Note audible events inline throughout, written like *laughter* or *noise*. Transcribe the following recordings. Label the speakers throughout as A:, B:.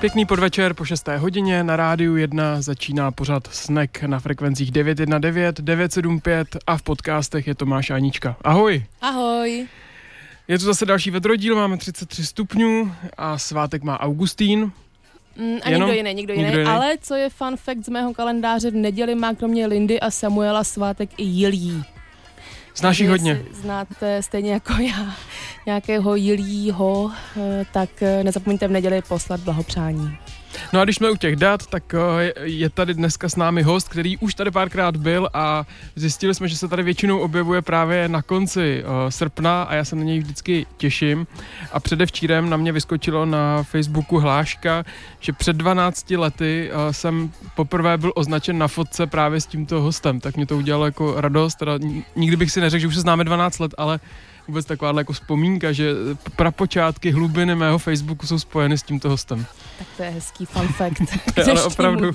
A: Pěkný podvečer po 6. hodině na rádiu 1 začíná pořad Snack na frekvencích 919, 975 a v podcastech je Tomáš Anička. Ahoj!
B: Ahoj!
A: Je tu zase další vedrodíl, máme 33 stupňů a svátek má Augustín.
B: Mm, a Jenom, někdo jiný, někdo, někdo jiný. jiný. Ale co je fun fact z mého kalendáře, v neděli má kromě Lindy a Samuela svátek i Jilí.
A: Znáš jich hodně.
B: Znáte stejně jako já nějakého Jilího, eh, tak eh, nezapomeňte v neděli poslat blahopřání.
A: No a když jsme u těch dat, tak eh, je tady dneska s námi host, který už tady párkrát byl a zjistili jsme, že se tady většinou objevuje právě na konci srpna a já se na něj vždycky těším. A předevčírem na mě vyskočilo na Facebooku hláška, že před 12 lety jsem poprvé byl označen na fotce právě s tímto hostem, tak mě to udělalo jako radost. Teda nikdy bych si neřekl, že už se známe 12 let, ale vůbec taková jako vzpomínka, že prapočátky hlubiny mého Facebooku jsou spojeny s tímto hostem.
B: Tak to je hezký fun fact. *laughs*
A: ale opravdu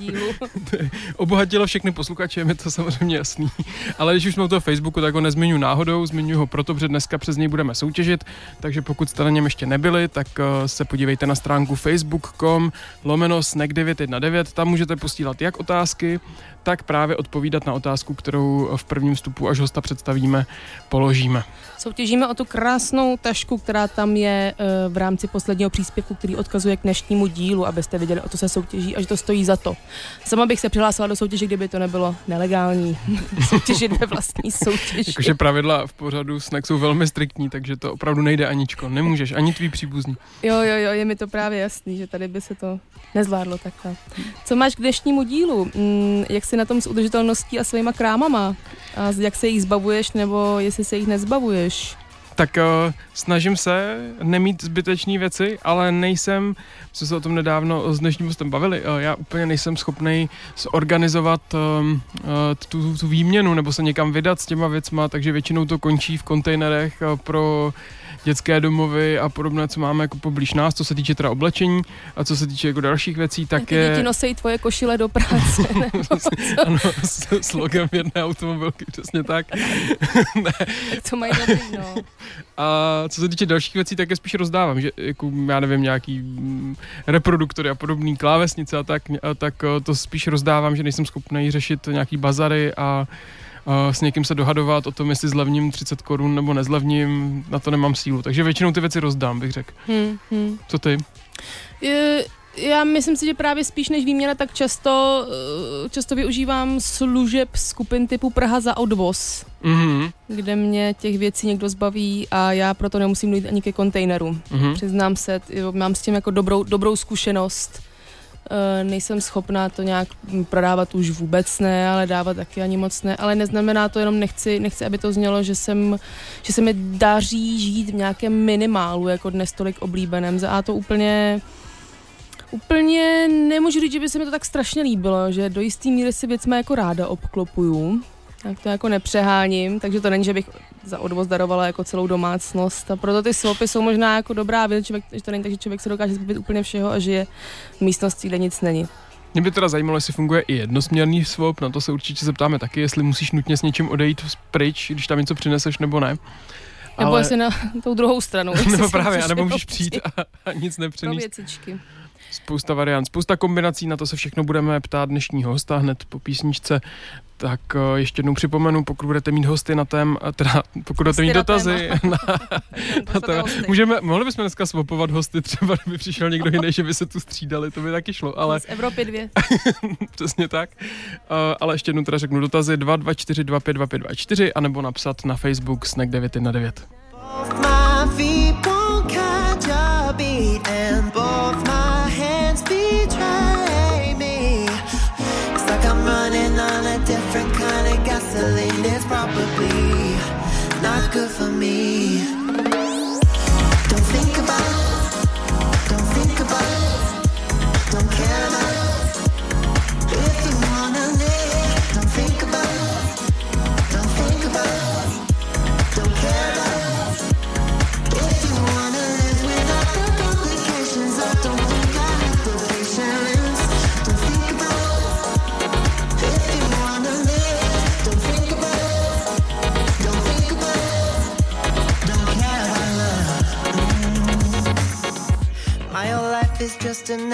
A: *laughs* obohatilo všechny posluchače, je to samozřejmě jasný. Ale když už jsme u toho Facebooku, tak ho nezmiňu náhodou, zmiňuji ho proto, protože dneska přes něj budeme soutěžit, takže pokud jste na něm ještě nebyli, tak eh, se podívejte na stránku facebook.com lomeno snack 919, tam můžete posílat jak otázky, tak právě odpovídat na otázku, kterou v prvním vstupu, až hosta představíme, položíme.
B: Soutěžíme o tu krásnou tašku, která tam je eh, v rámci posledního příspěvku, který odkazuje k dnešnímu dílu, abyste viděli, o to se soutěží a že to stojí za to. Sama bych se přihlásila do soutěže, kdyby to nebylo nelegální. *laughs* Soutěžit ve vlastní soutěži.
A: Jakože pravidla v pořadu snack jsou velmi striktní, takže to opravdu nejde Aničko. Nemůžeš, ani tvý příbuzní.
B: Jo, jo, jo, je mi to právě jasný, že tady by se to nezvládlo takhle. Co máš k dnešnímu dílu? Mm, jak jsi na tom s udržitelností a svýma krámama? A jak se jich zbavuješ, nebo jestli se jich nezbavuješ?
A: Tak uh, snažím se nemít zbytečné věci, ale nejsem, jsme se o tom nedávno s dnešním hostem bavili, uh, já úplně nejsem schopný zorganizovat uh, tu, tu výměnu nebo se někam vydat s těma věcma, takže většinou to končí v kontejnerech uh, pro dětské domovy a podobné, co máme jako poblíž nás, co se týče teda oblečení a co se týče jako dalších věcí, tak je...
B: Děti nosí tvoje košile do práce, *laughs*
A: Ano, s, s logem jedné automobilky, přesně tak. *laughs*
B: ne. Tak to mají dobrý, no.
A: A co se týče dalších věcí, tak je spíš rozdávám, že jako, já nevím, nějaký mm, reproduktory a podobný klávesnice a tak, a tak eh, to spíš rozdávám, že nejsem schopný řešit nějaký bazary a s někým se dohadovat o tom, jestli zlevním 30 korun nebo nezlevním, na to nemám sílu. Takže většinou ty věci rozdám, bych řekl. Hmm, hmm. Co ty?
B: Je, já myslím si, že právě spíš než výměna, tak často, eh, často využívám služeb skupin typu Praha za odvoz, mm-hmm. kde mě těch věcí někdo zbaví a já proto nemusím jít ani ke kontejneru. Mm-hmm. Přiznám se, mám s tím jako dobrou, dobrou zkušenost nejsem schopná to nějak prodávat už vůbec ne, ale dávat taky ani moc ne, ale neznamená to jenom nechci, nechci aby to znělo, že, jsem, že se mi daří žít v nějakém minimálu, jako dnes tolik oblíbeném. A to úplně úplně nemůžu říct, že by se mi to tak strašně líbilo, že do jistý míry si věcmi jako ráda obklopuju tak to jako nepřeháním, takže to není, že bych za odvoz darovala jako celou domácnost a proto ty swapy jsou možná jako dobrá věc, člověk, že to není tak, že člověk se dokáže zbavit úplně všeho a žije v místnosti, kde nic není.
A: Mě by teda zajímalo, jestli funguje i jednosměrný swap, na to se určitě zeptáme taky, jestli musíš nutně s něčím odejít pryč, když tam něco přineseš nebo ne.
B: Nebo Ale... jestli na tou druhou stranu. *laughs*
A: nebo právě, nebo můžeš přijít a, a nic nepřenést.
B: věcičky.
A: Spousta variant, spousta kombinací, na to se všechno budeme ptát dnešního hosta hned po písničce. Tak uh, ještě jednou připomenu, pokud budete mít hosty na tém, teda pokud budete mít dotazy *laughs* na, na téma. Můžeme, mohli bychom dneska swapovat hosty, třeba kdyby přišel někdo jiný, že by se tu střídali, to by taky šlo, ale...
B: Z Evropy dvě. *laughs*
A: Přesně tak. Uh, ale ještě jednou teda řeknu dotazy 224 25 2524 anebo napsat na Facebook snack 919. Both my feet won't catch a beat and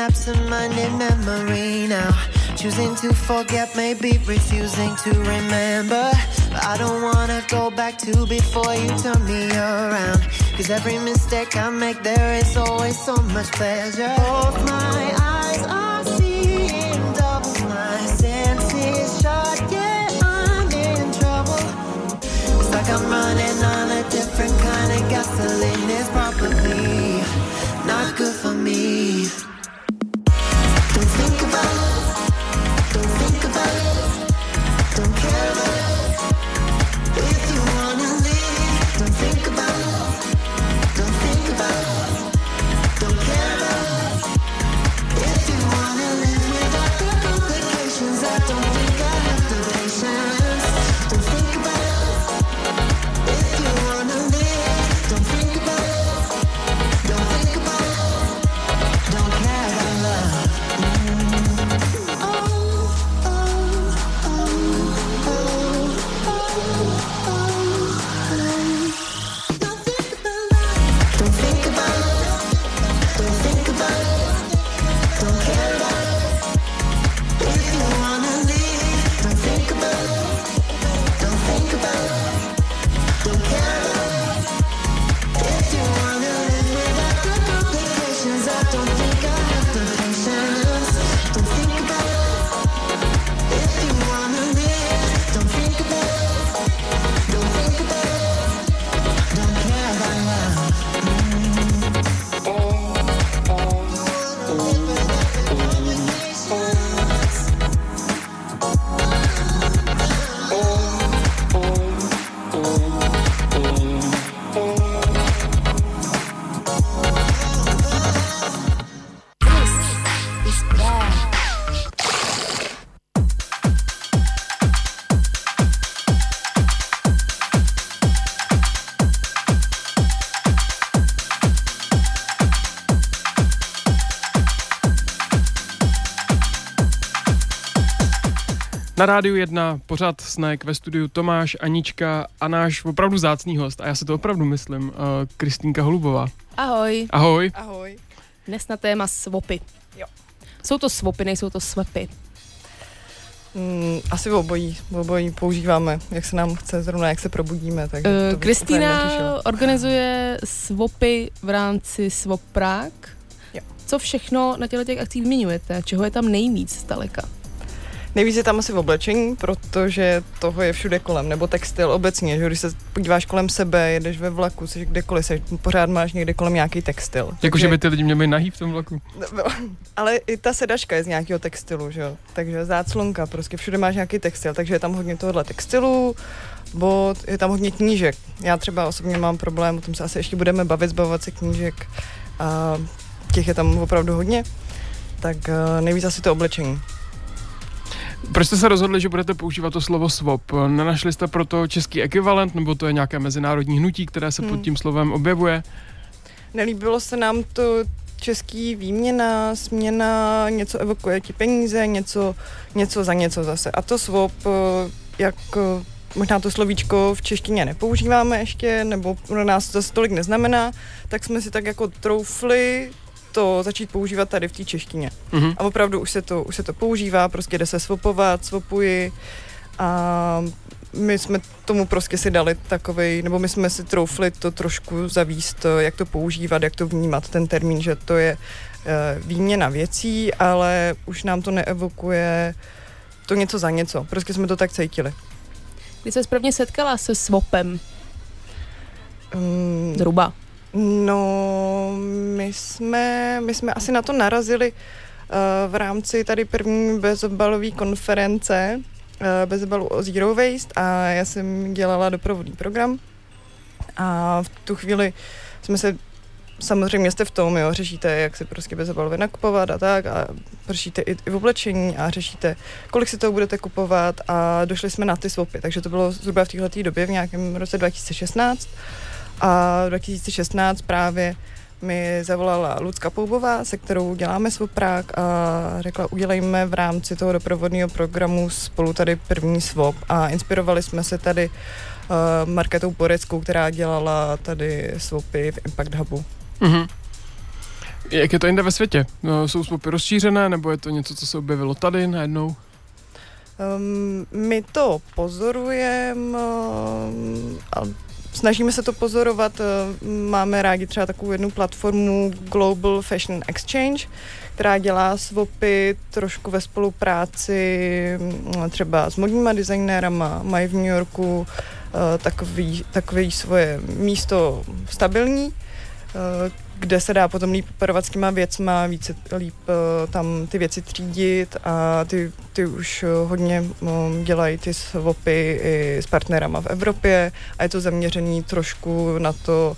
C: absent-minded memory now. Choosing to forget, maybe refusing to remember. But I don't wanna go back to before you turn me around. Cause every mistake I make, there is always so much pleasure. Both my eyes are seeing double, my senses shut, yeah, I'm in trouble. It's like I'm running on a different kind of gasoline. It's probably not good for me.
A: Na rádiu 1 pořád snack ve studiu Tomáš, Anička a náš opravdu zácný host, a já se to opravdu myslím, uh, Kristýnka Holubová.
B: Ahoj.
A: Ahoj.
D: Ahoj.
B: Dnes na téma swapy.
D: Jo.
B: Jsou to swapy, nejsou to swapy.
D: Mm, asi v obojí, v obojí používáme, jak se nám chce, zrovna jak se probudíme. Tak
B: Uh, Kristýna organizuje swapy v rámci Swap Prague.
D: Jo.
B: Co všechno na těchto těch akcích vyměňujete? Čeho je tam nejvíc zdaleka?
D: Nejvíc je tam asi v oblečení, protože toho je všude kolem, nebo textil obecně, že když se podíváš kolem sebe, jedeš ve vlaku, jsi kdekoliv, jsi, pořád máš někde kolem nějaký textil.
A: Jakože by ty lidi měli nahý v tom vlaku.
D: No, ale i ta sedačka je z nějakého textilu, že jo? Takže záclonka, prostě všude máš nějaký textil, takže je tam hodně tohohle textilu, bod, je tam hodně knížek. Já třeba osobně mám problém, o tom se asi ještě budeme bavit, zbavovat se knížek a těch je tam opravdu hodně. Tak uh, nejvíc asi to oblečení.
A: Proč jste se rozhodli, že budete používat to slovo swap? Nenašli jste proto český ekvivalent, nebo to je nějaké mezinárodní hnutí, které se pod
D: Hmm.
A: tím slovem objevuje?
D: Nelíbilo se nám to český výměna, směna, něco evokuje ti peníze, něco, něco za něco zase. A to swap, eh, jak eh, možná to slovíčko v češtině nepoužíváme ještě, nebo pro nás to zase tolik neznamená, tak jsme si tak jako troufli to začít používat tady v té češtině.
A: Mhm.
D: A opravdu už se to, už se to používá, prostě jde se swapovat, swapuji a my jsme tomu prostě si dali takovej, nebo my jsme si troufli to trošku zavíst, jak to používat, jak to vnímat, ten termín, že to je eh, výměna věcí, ale už nám to neevokuje to něco za něco. Prostě jsme to tak cítili.
B: Kdy se prvně setkala se swapem?
D: Um,
B: Zhruba.
D: No, my jsme, my jsme asi na to narazili uh, v rámci tady první bezobalové konference uh, bezobalu o Zero Waste a já jsem dělala doprovodný program. A v tu chvíli jsme se samozřejmě jste v tom, jo, řešíte, jak si prostě bezobalově nakupovat a tak a řešíte i, i v oblečení a řešíte, kolik si toho budete kupovat a došli jsme na ty swapy, takže to bylo zhruba v této době v nějakém roce 2016 a 2016 právě mi zavolala Lucka Poubová, se kterou děláme svůj prák a řekla, udělejme v rámci toho doprovodného programu spolu tady první swap a inspirovali jsme se tady uh, Marketou Poreckou, která dělala tady swapy v Impact Hubu.
A: Mhm. Jak je to jinde ve světě? No, jsou swapy rozšířené, nebo je to něco, co se objevilo tady najednou?
D: Um, my to pozorujeme um, a snažíme se to pozorovat. Uh, máme rádi třeba takovou jednu platformu Global Fashion Exchange, která dělá swapy trošku ve spolupráci mm, třeba s modníma designérama, mají v New Yorku uh, takový, takový svoje místo stabilní, uh, kde se dá potom líp operovat s těma věcma, více líp uh, tam ty věci třídit a ty, ty už hodně um, dělají ty swapy i s partnerama v Evropě a je to zaměřený trošku na to,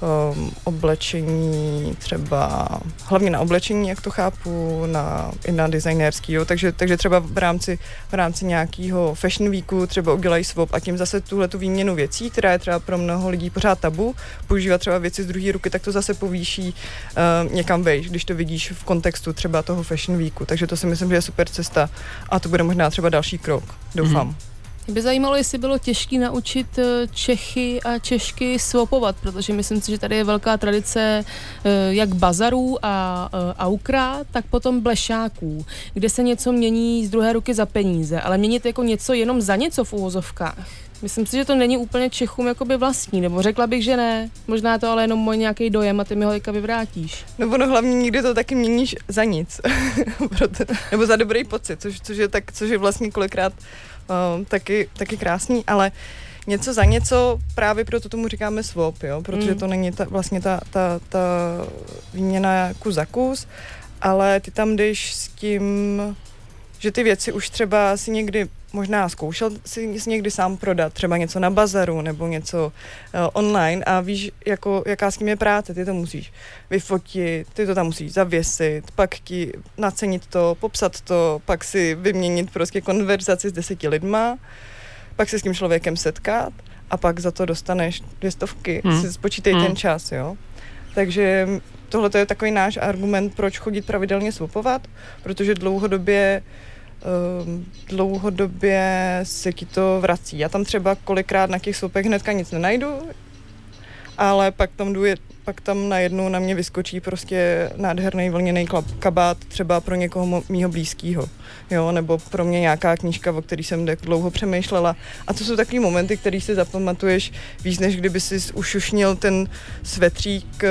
D: um, oblečení třeba, hlavně na oblečení, jak to chápu, na, i na designérský, jo, takže, takže třeba v rámci, v rámci nějakého fashion weeku třeba udělají swap a tím zase tuhle tu výměnu věcí, která je třeba pro mnoho lidí pořád tabu, používat třeba věci z druhé ruky, tak to zase povýší uh, někam vejš, když to vidíš v kontextu třeba toho fashion weeku, takže to si myslím, že je super cesta a to bude možná třeba další krok, doufám. Mm-hmm.
B: Mě by zajímalo, jestli bylo těžké naučit eh, Čechy a Češky swapovat, protože myslím si, že tady je velká tradice eh, jak bazarů a eh, aukra, tak potom blešáků, kde se něco mění z druhé ruky za peníze, ale měnit jako něco jenom za něco v úvozovkách. Myslím si, že to není úplně Čechům jakoby vlastní, nebo řekla bych, že ne. Možná to ale jenom můj nějaký dojem a ty mi ho teďka vyvrátíš.
D: No ono hlavně nikdy to taky měníš za nic, *laughs* nebo za dobrý pocit, což, což, je tak, což je vlastně kolikrát uh, taky, taky krásný, ale něco za něco, právě proto tomu říkáme swap, jo, protože mm. to není ta, vlastně ta, ta, ta výměna kus za kus, ale ty tam jdeš s tím, že ty věci už třeba si někdy možná zkoušel si, někdy sám prodat, třeba něco na bazaru nebo něco uh, online a víš, jako, jaká s tím je práce, ty to musíš vyfotit, ty to tam musíš zavěsit, pak ti nacenit to, popsat to, pak si vyměnit prostě konverzaci s deseti lidma, pak se s tím člověkem setkat a pak za to dostaneš dvě stovky, hmm. si spočítej hmm. ten čas, jo. Takže tohle je takový náš argument, proč chodit pravidelně swapovat, protože dlouhodobě dlouhodobě se ti to vrací. Já tam třeba kolikrát na těch soupech hnedka nic nenajdu, ale pak tam jdu pak tam najednou na mě vyskočí prostě nádherný vlněný kabát třeba pro někoho mýho blízkého, jo, nebo pro mě nějaká knížka, o který jsem tak dlouho přemýšlela. A to jsou takové momenty, které si zapamatuješ víc, než kdyby si ušušnil ten svetřík, eh,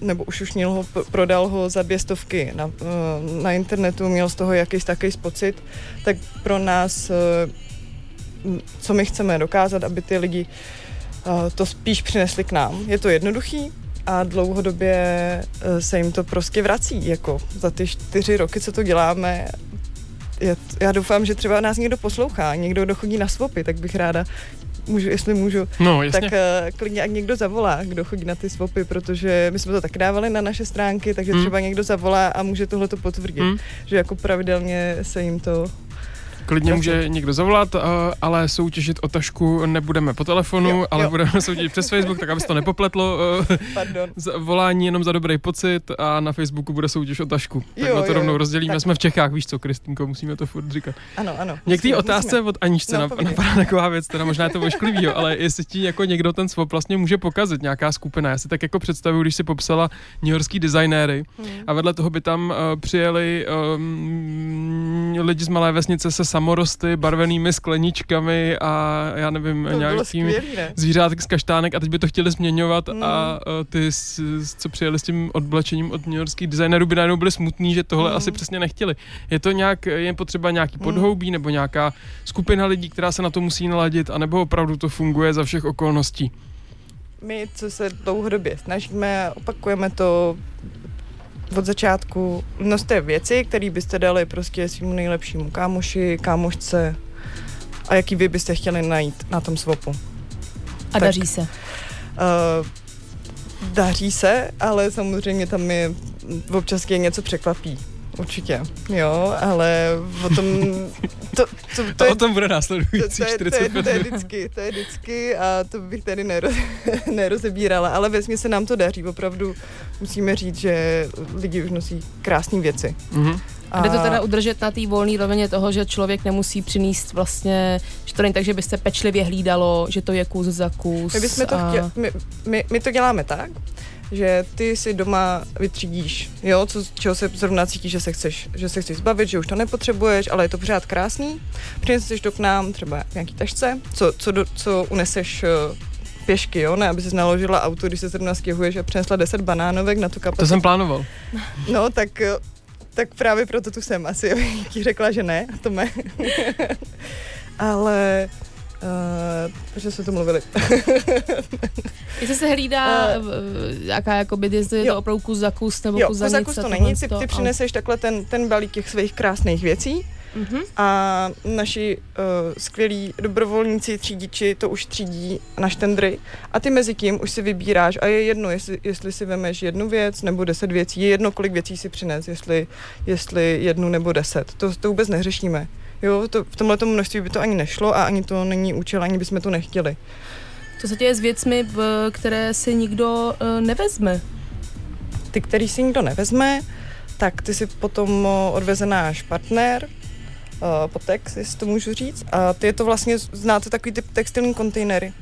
D: nebo ušušnil ho, prodal ho za dvě stovky na, eh, na internetu, měl z toho jakýsi takový pocit, tak pro nás, eh, co my chceme dokázat, aby ty lidi to spíš přinesli k nám. Je to jednoduchý, a dlouhodobě eh, se jim to prostě vrací, jako za ty čtyři roky, co to děláme, je, já doufám, že třeba nás někdo poslouchá, někdo, kdo chodí na swapy, tak bych ráda, můžu, jestli můžu,
A: no, jasně.
D: tak uh, klidně, jak někdo zavolá, kdo chodí na ty swapy, protože my jsme to tak dávali na naše stránky, takže hmm. třeba někdo zavolá a může tohle to potvrdit, hmm. že jako pravidelně se jim to
A: Klidně může někdo zavolat, uh, ale soutěžit o tašku nebudeme po telefonu, jo, ale jo. budeme soutěžit přes Facebook, tak aby se to nepopletlo. Uh,
D: Pardon.
A: Volání jenom za dobrý pocit a na Facebooku bude soutěž o tašku. Tak jo, na to jo, rovnou rozdělíme. Tak. Jsme v Čechách, víš co, Kristýnko, musíme to furt říkat.
D: Ano, ano.
A: Některé otázce musíme. od Aničce no, napadá taková věc, teda možná je to ošklivý, ale jestli ti jako někdo ten swap vlastně může pokazit, nějaká skupina. Já si tak jako představuju, když si popsala Yorkský designéry hmm. a vedle toho by tam uh, přijeli um, lidi z malé vesnice se samorosty, barvenými skleničkami a já nevím,
D: to
A: nějakým zvířátky z kaštánek a teď by to chtěli změňovat mm. a ty, co přijeli s tím odblečením od New Yorkských designerů, by najednou byli smutní, že tohle mm. asi přesně nechtěli. Je to nějak, je potřeba nějaký mm. podhoubí nebo nějaká skupina lidí, která se na to musí naladit, anebo opravdu to funguje za všech okolností?
D: My, co se dlouhodobě snažíme, opakujeme to od začátku množství věci, které byste dali prostě svým nejlepšímu kámoši, kámošce a jaký vy byste chtěli najít na tom svopu.
B: A tak, daří se? Uh,
D: daří se, ale samozřejmě tam je občas je něco překvapí. Určitě, jo, ale o tom...
A: To, to, to, to je, o tom bude následující
D: to, to, 40 to, je, to, je vždycky, to je vždycky a to bych tady neroz, *laughs* nerozebírala, ale ve se nám to daří, opravdu musíme říct, že lidi už nosí krásné věci. Mm-hmm.
B: A jde to teda udržet na té volné rovině toho, že člověk nemusí přinést vlastně, že to není tak, že byste pečlivě hlídalo, že to je kus za kus.
D: My, bychom to a... chtěli, my, my, my to děláme tak, že ty si doma vytřídíš, jo, co, čeho se zrovna cítíš, že se chceš, že se chceš zbavit, že už to nepotřebuješ, ale je to pořád krásný. Přineseš to k nám třeba v nějaký tašce, co, co, do, co uneseš uh, pěšky, jo, ne, aby si naložila auto, když se zrovna stěhuješ a přinesla 10 banánovek na tu kapacitu.
A: To jsem plánoval.
D: No, tak eh, tak právě proto tu jsem asi, ti řekla, že ne, to me. *laughs* Ale Uh, protože jsme to mluvili. *laughs*
B: Jestli se hlídá, uh, jaká jakoby, jestli je to opravdu kus za kus nebo jo, kus za
D: nic. to není, ty, ty přineseš takhle ten, ten balík těch svých krásných věcí uh-huh. a naši uh, skvělí dobrovolníci, třídiči to už třídí na štendry a ty mezi tím už si vybíráš a je jedno, jestli, jestli si vemeš jednu věc nebo deset věcí, je jedno, kolik věcí si přines, jestli, jestli jednu nebo deset. To, to vůbec neřešíme. Jo, to, v tomhle množství by to ani nešlo a ani to není účel, ani bychom to nechtěli.
B: Co se děje s věcmi, které si nikdo uh, nevezme?
D: Ty, který si nikdo nevezme, tak ty si potom odveze náš partner, uh, Potex, jestli to můžu říct. A ty je to vlastně, znáte takový typ textilní kontejnery.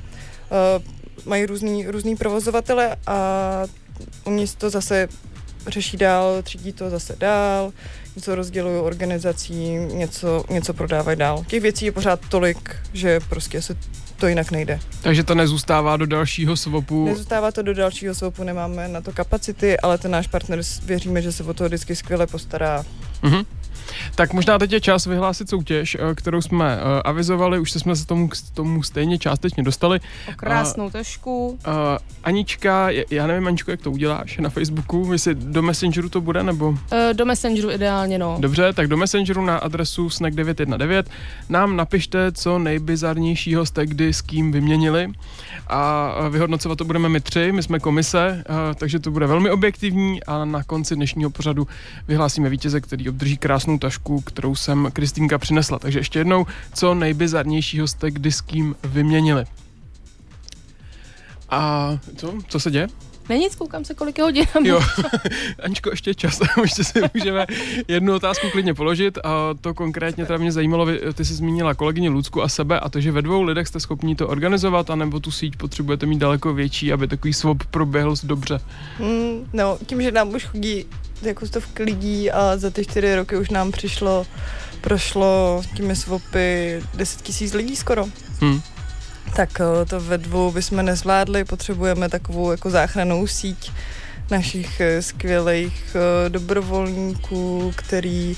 D: Uh, mají různý, různý provozovatele a oni to zase řeší dál, třídí to zase dál, něco rozdělují organizacím, něco, něco prodávají dál. Těch věcí je pořád tolik, že prostě se to jinak nejde.
A: Takže to nezůstává do dalšího svopu?
D: Nezůstává to do dalšího svopu, nemáme na to kapacity, ale ten náš partner věříme, že se o to vždycky skvěle postará. Mm-hmm.
A: Tak možná teď je čas vyhlásit soutěž, eh, kterou jsme uh, avizovali, už jsme se tomu, k tomu stejně částečně dostali.
B: O krásnou uh, tašku. Uh,
A: Anička, já nevím, Aničko, jak to uděláš na Facebooku, jestli do Messengeru to bude, nebo? Uh,
B: do Messengeru ideálně, no.
A: Dobře, tak do Messengeru na adresu snack919 nám napište, co nejbizarnějšího jste kdy s kým vyměnili a vyhodnocovat to budeme my tři, my jsme komise, takže to bude velmi objektivní a na konci dnešního pořadu vyhlásíme vítěze, který obdrží krásnou tašku, kterou jsem Kristýnka přinesla. Takže ještě jednou, co nejbizarnějšího jste kdy s kým vyměnili. A co? Co se děje?
B: Není nic, koukám se, kolik je hodin. *laughs*
A: Jo, Aničko, ještě čas, *laughs* ještě si můžeme jednu otázku klidně položit a to konkrétně teda mě zajímalo, ty jsi zmínila kolegyni Lucku a sebe a to, že ve dvou lidech jste schopni to organizovat, anebo tu síť potřebujete mít daleko větší, aby takový swap proběhl dobře.
D: Mm, no, tím, že nám už chodí jako stovky lidí a za ty čtyři roky už nám přišlo, prošlo těmi swapy 10 tisíc lidí skoro. Hmm. Tak eh, to ve dvou bychom nezvládli, potřebujeme takovou jako záchranou síť našich eh, skvělých eh, dobrovolníků, který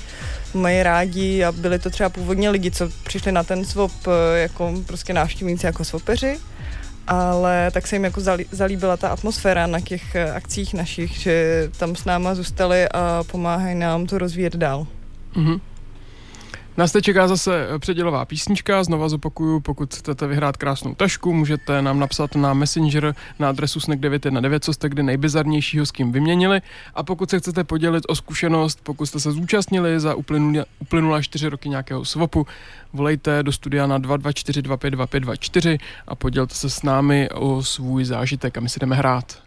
D: mají rádi a byli to třeba původně lidi, co přišli na ten swap jako prostě návštěvníci jako swapeři ale tak se jim jako zalíbila ta atmosféra na těch akcích našich, že tam s náma zůstali a pomáhají nám to rozvíjet dál. Mm-hmm.
A: Nás teď čeká zase předělová písnička, znova zopakuju, pokud chcete vyhrát krásnou tašku, můžete nám napsat na Messenger na adresu snack919, co jste kdy nejbizarnějšího s kým vyměnili a pokud se chcete podělit o zkušenost, pokud jste se zúčastnili za uplynulé, uplynulé 4 roky nějakého svopu, volejte do studia na 224 a podělte se s námi o svůj zážitek a my si jdeme hrát.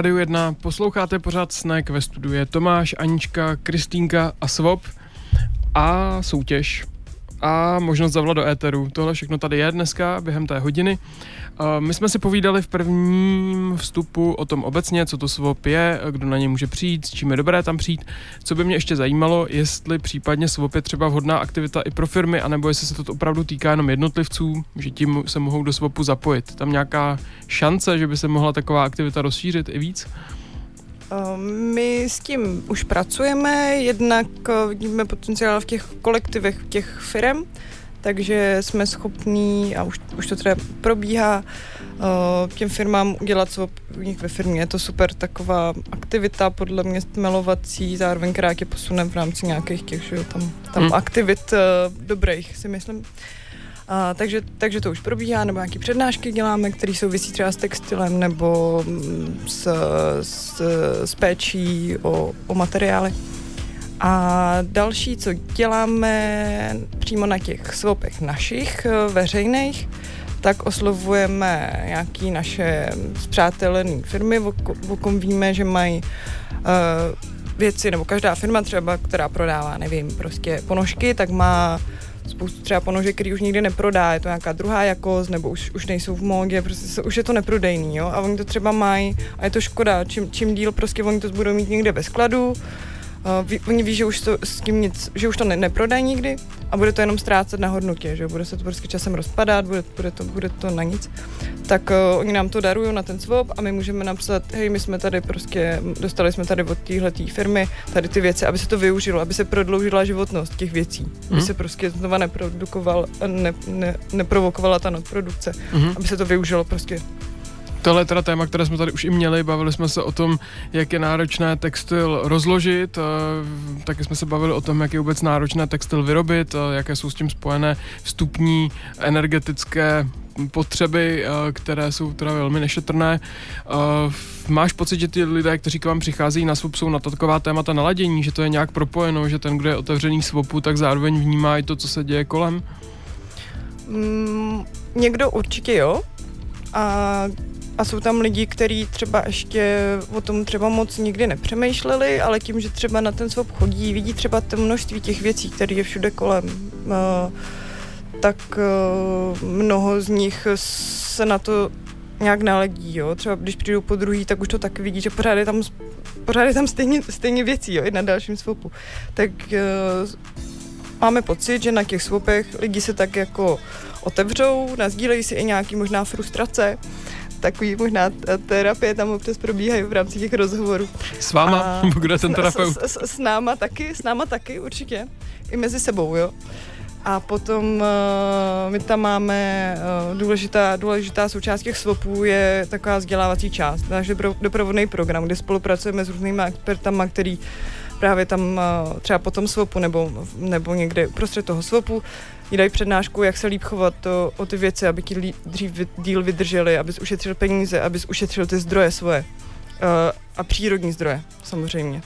A: Rádiu 1 posloucháte pořád Snack ve studiu. Je Tomáš, Anička, Kristýnka a Svob a soutěž a možnost zavolat do éteru. Tohle všechno tady je dneska během té hodiny. My jsme si povídali v prvním vstupu o tom obecně, co to SWOP je, kdo na ně může přijít, s čím je dobré tam přijít. Co by mě ještě zajímalo, jestli případně SWOP je třeba vhodná aktivita i pro firmy, anebo jestli se to opravdu týká jenom jednotlivců, že tím se mohou do SWOPu zapojit. Tam nějaká šance, že by se mohla taková aktivita rozšířit i víc?
D: My s tím už pracujeme, jednak vidíme potenciál v těch kolektivech těch firm, takže jsme schopní, a už, už to teda probíhá, těm firmám udělat, co u nich ve firmě. Je to super taková aktivita, podle mě stmelovací, zároveň která je posune v rámci nějakých těch, že jo, tam, tam hmm. aktivit uh, dobrých, si myslím. A, takže, takže to už probíhá, nebo nějaké přednášky děláme, které souvisí třeba s textilem nebo mm, s, s, s péčí o, o materiály. A další, co děláme přímo na těch svopech našich eh, veřejných, tak oslovujeme nějaké naše zpřátelené firmy, o kom víme, že mají uh, věci, nebo každá firma třeba, která prodává, nevím, prostě ponožky, tak má spoustu třeba ponožek, který už nikdy neprodá, je to nějaká druhá jakost, nebo už, už nejsou v módě, prostě se, už je to neprodejný, jo, a oni to třeba mají a je to škoda, čím, čím díl prostě oni to budou mít někde ve skladu, Uh, ví, oni ví, že už to s tím nic, že už to ne, neprodají nikdy a bude to jenom ztrácet na hodnotě, že bude se to prostě časem rozpadat, bude, bude, to, bude to na nic. Tak uh, oni nám to darují na ten swap a my můžeme napsat, hej, my jsme tady prostě, dostali jsme tady od téhle firmy tady ty věci, aby se to využilo, aby se prodloužila životnost těch věcí, mm. aby mhm. se prostě znova neprodukoval, ne, ne, neprovokovala ta nadprodukce, mm. aby se to využilo prostě
A: Tohle je teda téma, které jsme tady už i měli, bavili jsme se o tom, jak je náročné textil rozložit, eh, taky jsme se bavili o tom, jak je vůbec náročné textil vyrobit, eh, jaké jsou s tím spojené vstupní energetické potřeby, eh, které jsou teda velmi nešetrné. Máš pocit, že ty lidé, kteří k vám přicházejí na svop, jsou na taková témata naladění, že to je nějak propojeno, že ten, kdo je otevřený svopu, tak zároveň vnímá i to, co se děje kolem?
D: Mm, někdo určitě jo. A a jsou tam lidi, kteří třeba ještě o tom třeba moc nikdy nepřemýšleli, ale tím, že třeba na ten swap chodí, vidí třeba to množství těch věcí, které je všude kolem, uh, tak uh, mnoho z nich se na to nějak naledí, jo. Třeba když přijdou po druhý, tak už to tak vidí, že pořád je tam, pořád je tam stejně, stejně věcí, jo, i na dalším swopu. Tak uh, máme pocit, že na těch swopech lidi se tak jako otevřou, nazdílejí si i nějaký možná frustrace, takový možná terapie tam občas probíhají v rámci těch rozhovorů.
A: S váma? *laughs* Kdo ten terapeut?
D: S, s, s, náma taky, s náma taky určitě. I mezi sebou, jo. A potom uh, my tam máme uh, důležitá, důležitá součást těch swapů je taková vzdělávací část, náš doprovodný program, kde spolupracujeme s různými expertama, který právě tam uh, třeba po tom swapu nebo, nebo někde uprostřed toho swapu jí dají přednášku, jak se líp chovat to, o ty věci, aby ti dřív díl vydrželi, abys ušetřil peníze, abys ušetřil ty zdroje svoje. Uh, a přírodní zdroje, samozřejmě.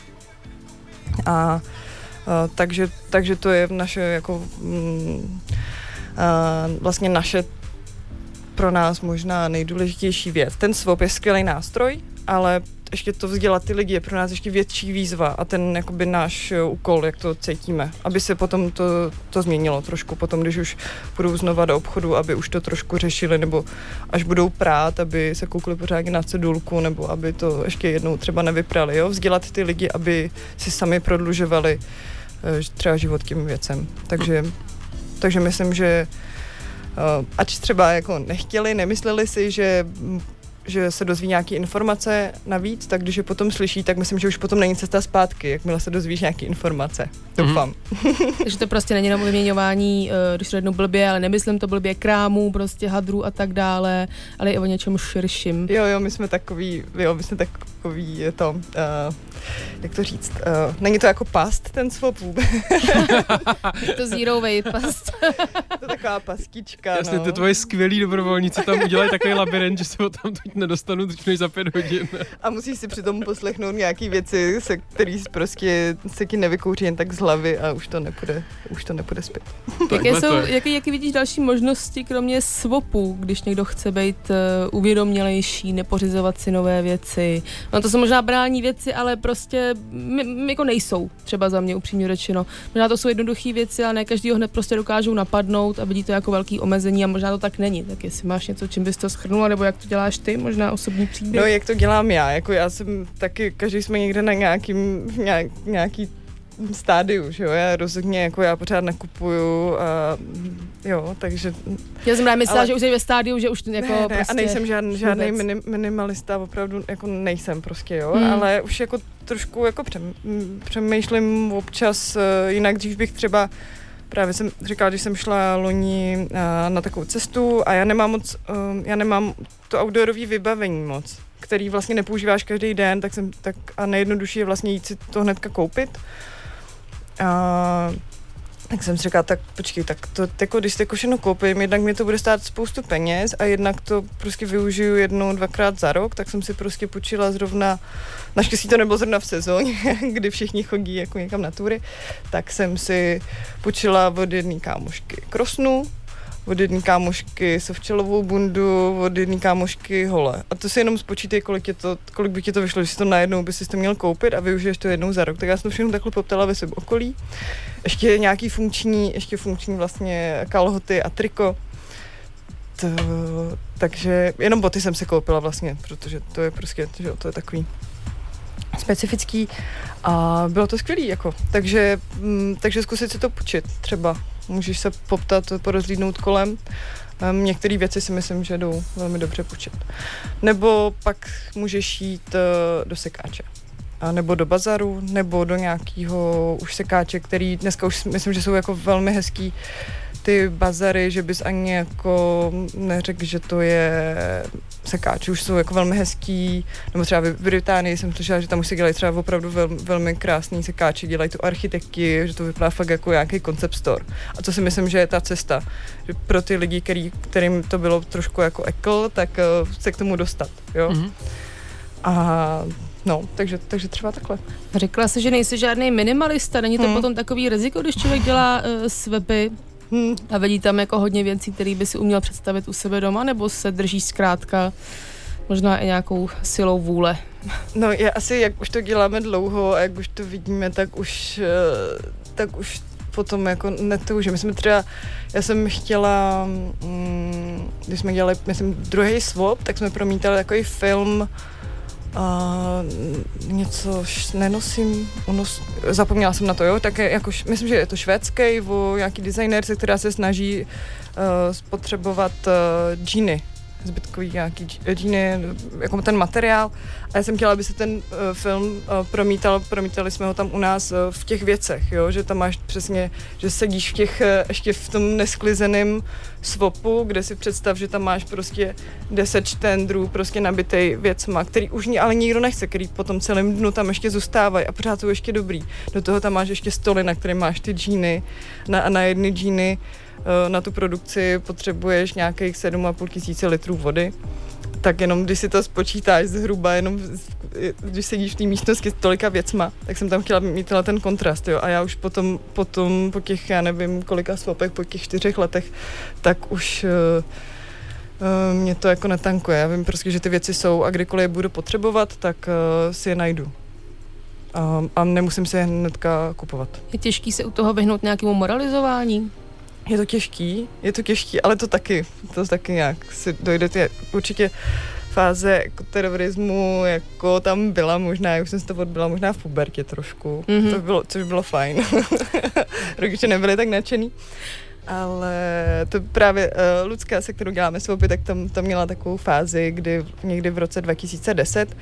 D: A uh, takže, takže to je naše jako mm, uh, vlastně naše pro nás možná nejdůležitější věc. Ten swap je skvělý nástroj, ale ještě to vzdělat ty lidi je pro nás ještě větší výzva a ten jakoby náš eh, úkol, jak to cítíme, aby se potom to, to změnilo trošku, potom když už budou znova do obchodu, aby už to trošku řešili, nebo až budou prát, aby se koukli pořádně na cedulku, nebo aby to ještě jednou třeba nevyprali, jo, vzdělat ty lidi, aby si sami prodlužovali eh, třeba život tím věcem. Takže, takže myslím, že ač třeba jako nechtěli, nemysleli si, že že se dozví nějaké informace navíc, tak když je potom slyší, tak myslím, že už potom není cesta zpátky, jakmile se dozvíš nějaké informace. Doufám.
B: Mm-hmm. *laughs* Takže to prostě není jenom vyměňování, eh, když to jednou blbě, ale nemyslím to blbě krámů, prostě hadrů a tak dále, ale i o něčem širším.
D: Jo, jo, my jsme takový, jo, my jsme takový, je to, uh, jak to říct, uh, není to jako past ten swap vůbec.
B: to zero weight past.
D: to taková pastička,
A: Jasně,
D: no.
A: ty tvoje skvělí dobrovolníci tam udělají takový labirint, že se ho tam teď nedostanu dřív než za pět hodin.
D: A musíš si přitom poslechnout nějaký věci, se který prostě se ti nevykouří jen tak z hlavy a už to nepůjde, už to nepůjde zpět.
B: Jaké jsou, jaký, jaký vidíš další možnosti, kromě swopu, když někdo chce být uh, uvědomělejší, nepořizovat si nové věci? No to jsou možná brální věci, ale prostě m, m, jako nejsou, třeba za mě upřímně řečeno. Možná to jsou jednoduché věci, ale ne každý ho hned prostě dokážou napadnout a vidí to jako velký omezení a možná to tak není. Tak jestli máš něco, čím bys to schrnula, nebo jak to děláš ty, možná osobní příběh?
D: No, jak to dělám já, jako já jsem taky, každý jsme někde na nějakým, nějak, nějaký stádiu, že jo, já rozhodně jako já pořád nakupuju a jo, takže...
B: Já jsem rád myslela, ale... že už jsi ve stádiu, že už jako
D: ne, ne,
B: prostě
D: a nejsem žádný, žádný minim, minimalista, opravdu jako nejsem prostě, jo, hmm. ale už jako trošku jako přem, přemýšlím občas, eh, jinak dřív bych třeba Právě jsem říkala, že jsem šla loni na, na takovou cestu a já nemám moc, um, já nemám to outdoorové vybavení moc, který vlastně nepoužíváš každý den, tak jsem tak a nejjednodušší je vlastně jít si to hnedka koupit. A tak jsem si říkala, tak počkej, tak to jako, když to všechno koupím, jednak mi to bude stát spoustu peněz a jednak to prostě využiju jednou, dvakrát za rok, tak jsem si prostě počila zrovna, naštěstí to nebylo zrovna v sezóně, *laughs* kdy všichni chodí jako někam na tury, tak jsem si počila od jedné kámošky krosnu, od jedné kámošky se včelovou bundu, od jedné kámošky hole. A to si jenom spočítej, kolik, je to, kolik by ti to vyšlo, že si to najednou by si to měl koupit a využiješ to jednou za rok. Tak já jsem to všechno takhle poptala ve svém okolí. Ještě nějaký funkční, ještě funkční vlastně kalhoty a triko. To, takže jenom boty jsem si koupila vlastně, protože to je prostě, že to je takový specifický a bylo to skvělý, jako. Takže, m, takže zkusit si to počít třeba můžeš se poptat, porozlídnout kolem. Um, Některé věci si myslím, že jdou velmi dobře počet. Nebo pak můžeš jít uh, do sekáče. A nebo do bazaru, nebo do nějakého už sekáče, který dneska už myslím, že jsou jako velmi hezký ty bazary, že bys ani jako neřekl, že to je sekáč, už jsou jako velmi hezký, nebo třeba v Británii jsem slyšela, že tam už se dělají třeba opravdu vel, velmi krásný sekáči, dělají tu architekti, že to vypadá fakt jako nějaký concept store. A to si myslím, že je ta cesta, že pro ty lidi, který, kterým to bylo trošku jako ekl, tak uh, se k tomu dostat, jo. Mm-hmm. A No, takže, takže třeba takhle.
B: Řekla jsi, že nejsi žádný minimalista, není to hmm. potom takový riziko, když člověk dělá uh, swapy Hmm. A vidí tam jako hodně věcí, které by si uměl představit u sebe doma, nebo se drží zkrátka možná i nějakou silou vůle?
D: No je asi, jak už to děláme dlouho a jak už to vidíme, tak už, eh, tak už potom jako netoužím. My jsme třeba, já jsem chtěla, mm, když jsme dělali, myslím, druhý swap, tak jsme promítali takový film a něco nenosím, unos, zapomněla jsem na to, jo, tak je, jako, myslím, že je to švédský, nějaký designer, která se snaží uh, spotřebovat uh, džíny zbytkový nějaký džíny, jako ten materiál. A já jsem chtěla, aby se ten uh, film uh, promítal, promítali jsme ho tam u nás uh, v těch věcech, jo? že tam máš přesně, že sedíš v těch, uh, ještě v tom nesklizeném svopu, kde si představ, že tam máš prostě 10 štendrů prostě nabitej věcma, který už ní, ale nikdo nechce, který po tom celém dnu tam ještě zůstávají a pořád jsou ještě dobrý. Do toho tam máš ještě stoly, na které máš ty džíny, na, na jedny džíny na tu produkci potřebuješ nějakých 7,5 tisíce litrů vody, tak jenom když si to spočítáš zhruba, jenom když sedíš v té místnosti s tolika věcma, tak jsem tam chtěla mít ten kontrast, jo. A já už potom, potom po těch, já nevím, kolika swapech, po těch čtyřech letech, tak už uh, uh, mě to jako netankuje. Já vím prostě, že ty věci jsou a kdykoliv je budu potřebovat, tak uh, si je najdu. Uh, a nemusím si je hnedka kupovat.
B: Je těžký se u toho vyhnout nějakému moralizování?
D: Je to těžký, je to těžký, ale to taky, to taky nějak si dojdete, určitě fáze jako terorismu jako tam byla možná, jak jsem se to odbyla možná v pubertě trošku, mm-hmm. to by bylo, což by bylo fajn. *laughs* Rodiče nebyli tak nadšený. Ale to právě uh, Lucka, se kterou děláme svopy, tak tam, tam měla takovou fázi, kdy někdy v roce 2010,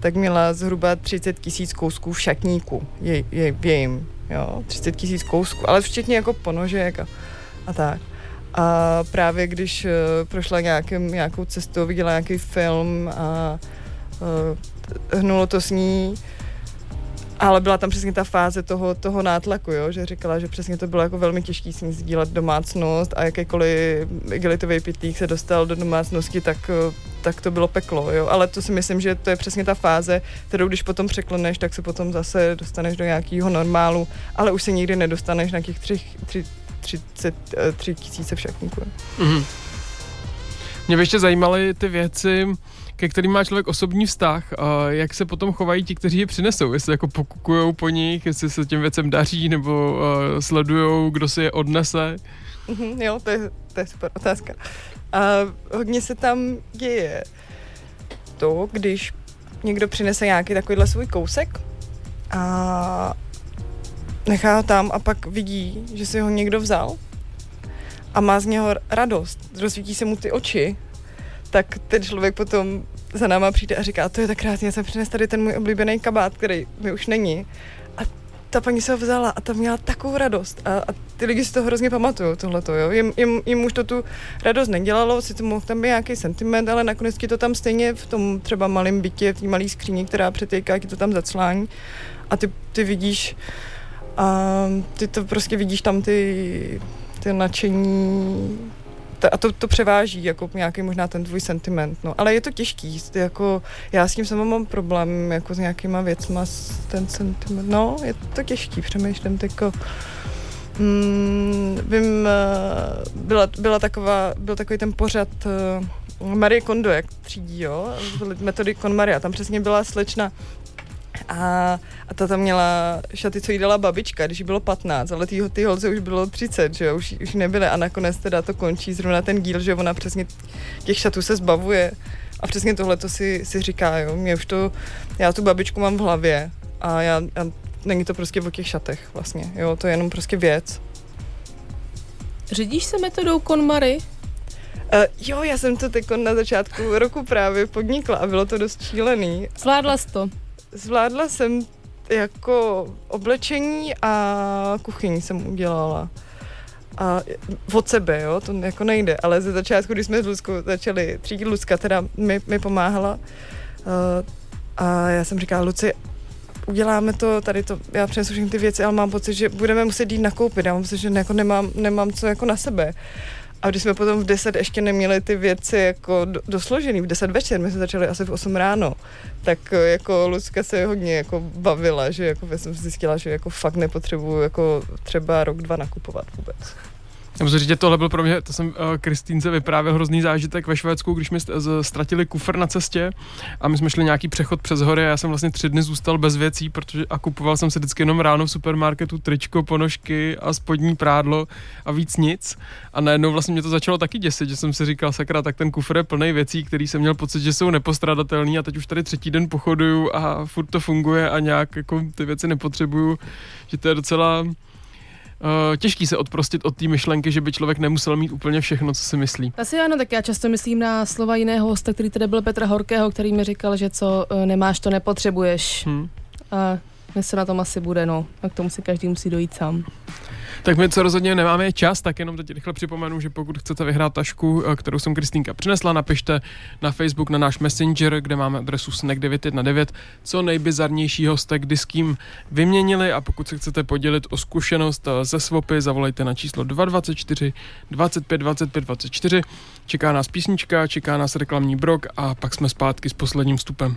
D: tak měla zhruba 30 tisíc kousků šatníku jej, jej, v jejím, jo, 30 tisíc kousků, ale včetně jako ponožek a a tak. A právě když uh, prošla nějakým, nějakou cestou, viděla nějaký film a uh, hnulo to s ní, ale byla tam přesně ta fáze toho, toho nátlaku, jo? že říkala, že přesně to bylo jako velmi těžké s ní sdílet domácnost a jakýkoliv igelitový pitlík se dostal do domácnosti, tak, eh, tak to bylo peklo. Jo? Ale to si myslím, že to je přesně ta fáze, kterou když potom překleneš, tak se potom zase dostaneš do nějakého normálu, ale už se nikdy nedostaneš na těch tři, tři, 33 tisíce všakníků. Mm-hmm.
A: Mě by ještě zajímaly ty věci, ke kterým má člověk osobní vztah, a jak se potom chovají ti, kteří je přinesou, jestli jako pokukují po nich, jestli se těm věcem daří, nebo uh, sledují, kdo si je odnese.
D: Mm-hmm, jo, to je, to je super otázka. A hodně se tam děje to, když někdo přinese nějaký takovýhle svůj kousek a nechá ho tam a pak vidí, že si ho někdo vzal a má z něho radost, rozsvítí se mu ty oči, tak ten člověk potom za náma přijde a říká, to je tak krásně, já jsem přinesl tady ten můj oblíbený kabát, který mi už není. A ta paní se ho vzala a ta měla takovou radost. A, a ty lidi si to hrozně pamatují, tohleto, jo. Jim, jim, jim, už to tu radost nedělalo, to mohl tam být nějaký sentiment, ale nakonec ti to tam stejně v tom třeba malém bytě, v té malé skříni, která přetéká, ti to tam zaclání. A ty, ty vidíš, a ty to prostě vidíš tam ty, ty nadšení a to, to převáží jako nějaký možná ten tvůj sentiment, no. Ale je to těžký, jako já s tím sama mám problém jako s nějakýma věcma, ten sentiment, no, je to těžký, přemýšlím jako mm, vím, eh, byla, byla taková, byl takový ten pořad uh, Marie Kondo, jak třídí, jo, metody KonMari a tam přesně byla slečna, a, a ta tam měla šaty, co jí dala babička, když jí bylo 15, ale ty, ty holce už bylo 30, že jo, už, už nebyly a nakonec teda to končí zrovna ten díl, že ona přesně těch šatů se zbavuje a přesně tohle to si, si říká, jo, mě už to, já tu babičku mám v hlavě a já, já není to prostě o těch šatech vlastně, jo, to je jenom prostě věc.
B: Řídíš se metodou KonMari?
D: Uh, jo, já jsem to teď na začátku roku právě podnikla a bylo to dost šílený.
B: Zvládla jsi to?
D: Zvládla jsem jako oblečení a kuchyň jsem udělala. A od sebe, jo, to jako nejde, ale ze začátku, když jsme s Luckou začali třídit, Lucka teda mi, mi pomáhala uh, a já jsem říkala, Luci, uděláme to, tady to, já přinesu všechny ty věci, ale mám pocit, že budeme muset jít nakoupit, já mám pocit, že jako nemám, nemám co jako na sebe. A když jsme potom v 10 ještě neměli ty věci jako dosložený, v 10 večer, my jsme začali asi v 8 ráno, tak eh, jako Lucka se hodně jako bavila, že jako jsem zjistila, že jako fakt nepotřebuju jako třeba rok, dva nakupovat vůbec.
A: Já musím říct, že tohle byl pro mě, to jsem uh, Kristýnce vyprávěl hrozný zážitek ve Švédsku, když mi ztratili kufr na cestě a my jsme šli nějaký přechod přes hory a já jsem vlastně tři dny zůstal bez věcí, protože a kupoval jsem si vždycky jenom ráno v supermarketu tričko, ponožky a spodní prádlo a víc nic. A najednou vlastně mě to začalo taky děsit, že jsem si říkal, sakra, tak ten kufr je plný věcí, který jsem měl pocit, že jsou nepostradatelný a teď už tady třetí den pochoduju a furt to funguje a nějak jako ty věci nepotřebuju, že to je docela uh, těžký se odprostit od té myšlenky, že by člověk nemusel mít úplně všechno, co si myslí.
B: Asi ano, tak já často myslím na slova jiného hosta, který tady byl Petra Horkého, který mi říkal, že co uh, nemáš, to nepotřebuješ. Hmm. A dnes se na tom asi bude, no. A k tomu si každý musí dojít sám.
A: Tak my, co rozhodně nemáme čas, tak jenom teď rychle připomenu, že pokud chcete vyhrát tašku, eh, kterou jsem Kristýnka přinesla, napište na Facebook na náš Messenger, kde máme adresu snack919, co nejbizarnější hostek, kdy s kým vyměnili a pokud se chcete podělit o zkušenost eh, ze Swopy, zavolejte na číslo 224 25 25 24. Čeká nás písnička, čeká nás reklamní brok a pak jsme zpátky s posledním vstupem.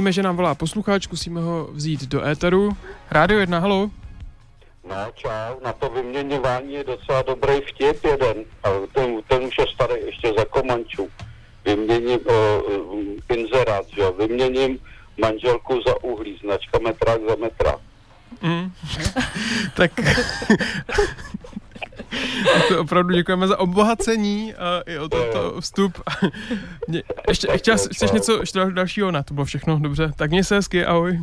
A: Vidíme, že nám volá posluchač, zkusíme ho vzít do éteru. Rádio 1, halo.
E: No, čau, na to vyměňování je docela dobrý vtip jeden, ale ten, ten už je starý ještě za Komančů. Vyměním uh, inzerát, že jo, vyměním manželku za uhlí, značka metrák za metra. Mm. *laughs*
A: tak *laughs* to opravdu děkujeme za obohacení a i o toto vstup. ještě, ještě chceš něco ještě dalšího? Ne, to bylo všechno, dobře. Tak měj se hezky, ahoj.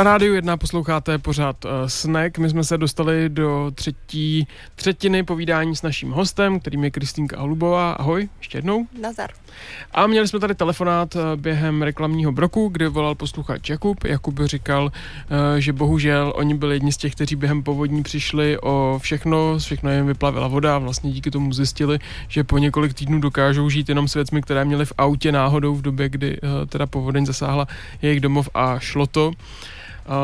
A: Na rádiu 1 posloucháte pořád uh, Snack. My jsme se dostali do třetí třetiny povídání s naším hostem, kterým je Kristýnka Holubová. Ahoj, ještě jednou.
D: Nazar.
A: A měli jsme tady telefonát uh, během reklamního broku, kde volal posluchač Jakub. Jakub říkal, uh, že bohužel oni byli jedni z těch, kteří během povodní přišli o všechno, všechno jim vyplavila voda a vlastně díky tomu zjistili, že po několik týdnů dokážou žít jenom s věcmi, které měli v autě náhodou v době, kdy uh, teda povodeň zasáhla jejich domov a šlo to.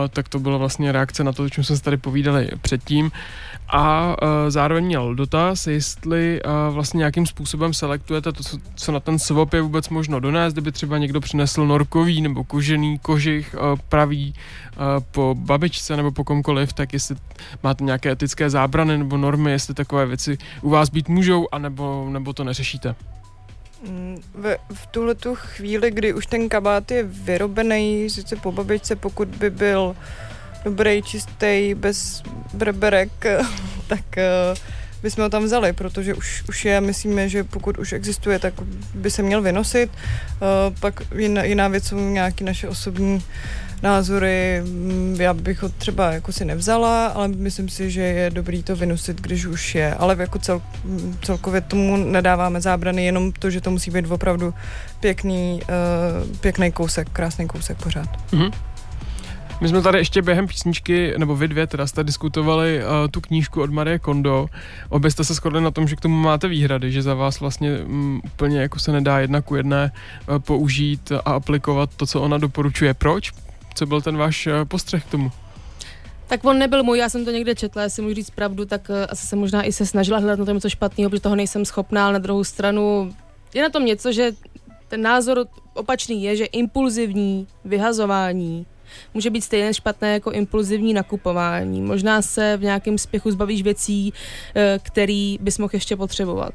A: Tak to byla vlastně reakce na to, o čem jsme se tady povídali předtím. A zároveň měl dotaz, jestli vlastně nějakým způsobem selektujete to, co na ten swap je vůbec možno donést, kdyby třeba někdo přinesl norkový nebo kožený kožich pravý po babičce nebo po komkoliv, tak jestli máte nějaké etické zábrany nebo normy, jestli takové věci u vás být můžou, anebo, nebo to neřešíte.
D: Mm, v, v tuhle tu chvíli, kdy už ten kabát je vyrobený, sice po babičce, pokud by byl dobrý, čistý, bez breberek, *laughs* tak uh, bychom ho tam vzali, protože už, už je, myslíme, že pokud už existuje, tak by se měl vynosit. Uh, pak jiná, jiná věc jsou nějaké naše osobní uh, názory. Mm, já bych ho třeba jako si nevzala, ale myslím si, že je dobrý to vynosit, když už je. Ale jako cel, mm, celkově tomu nedáváme zábrany, jenom to, že to musí být opravdu pěkný, uh, pěkný kousek, krásný kousek pořád. Mm-hmm.
A: My jsme tady ještě během písničky, nebo vy dvě teda jste diskutovali uh, tu knížku od Marie Kondo. Obě jste se shodli na tom, že k tomu máte výhrady, že za vás vlastně um, úplně jako se nedá jedna ku jedné uh, použít a aplikovat to, co ona doporučuje. Proč? Co byl ten váš eh, postřeh k tomu?
B: Tak on nebyl můj, já jsem to někde četla, jestli můžu říct pravdu, tak uh, asi jsem možná i se snažila hledat na tom něco špatného, protože toho nejsem schopná, ale na druhou stranu je na tom něco, že ten názor opačný je, že impulzivní vyhazování může být stejně špatné jako impulzivní nakupování. Možná se v nějakém spěchu zbavíš věcí, eh, který bys mohl ještě potřebovat.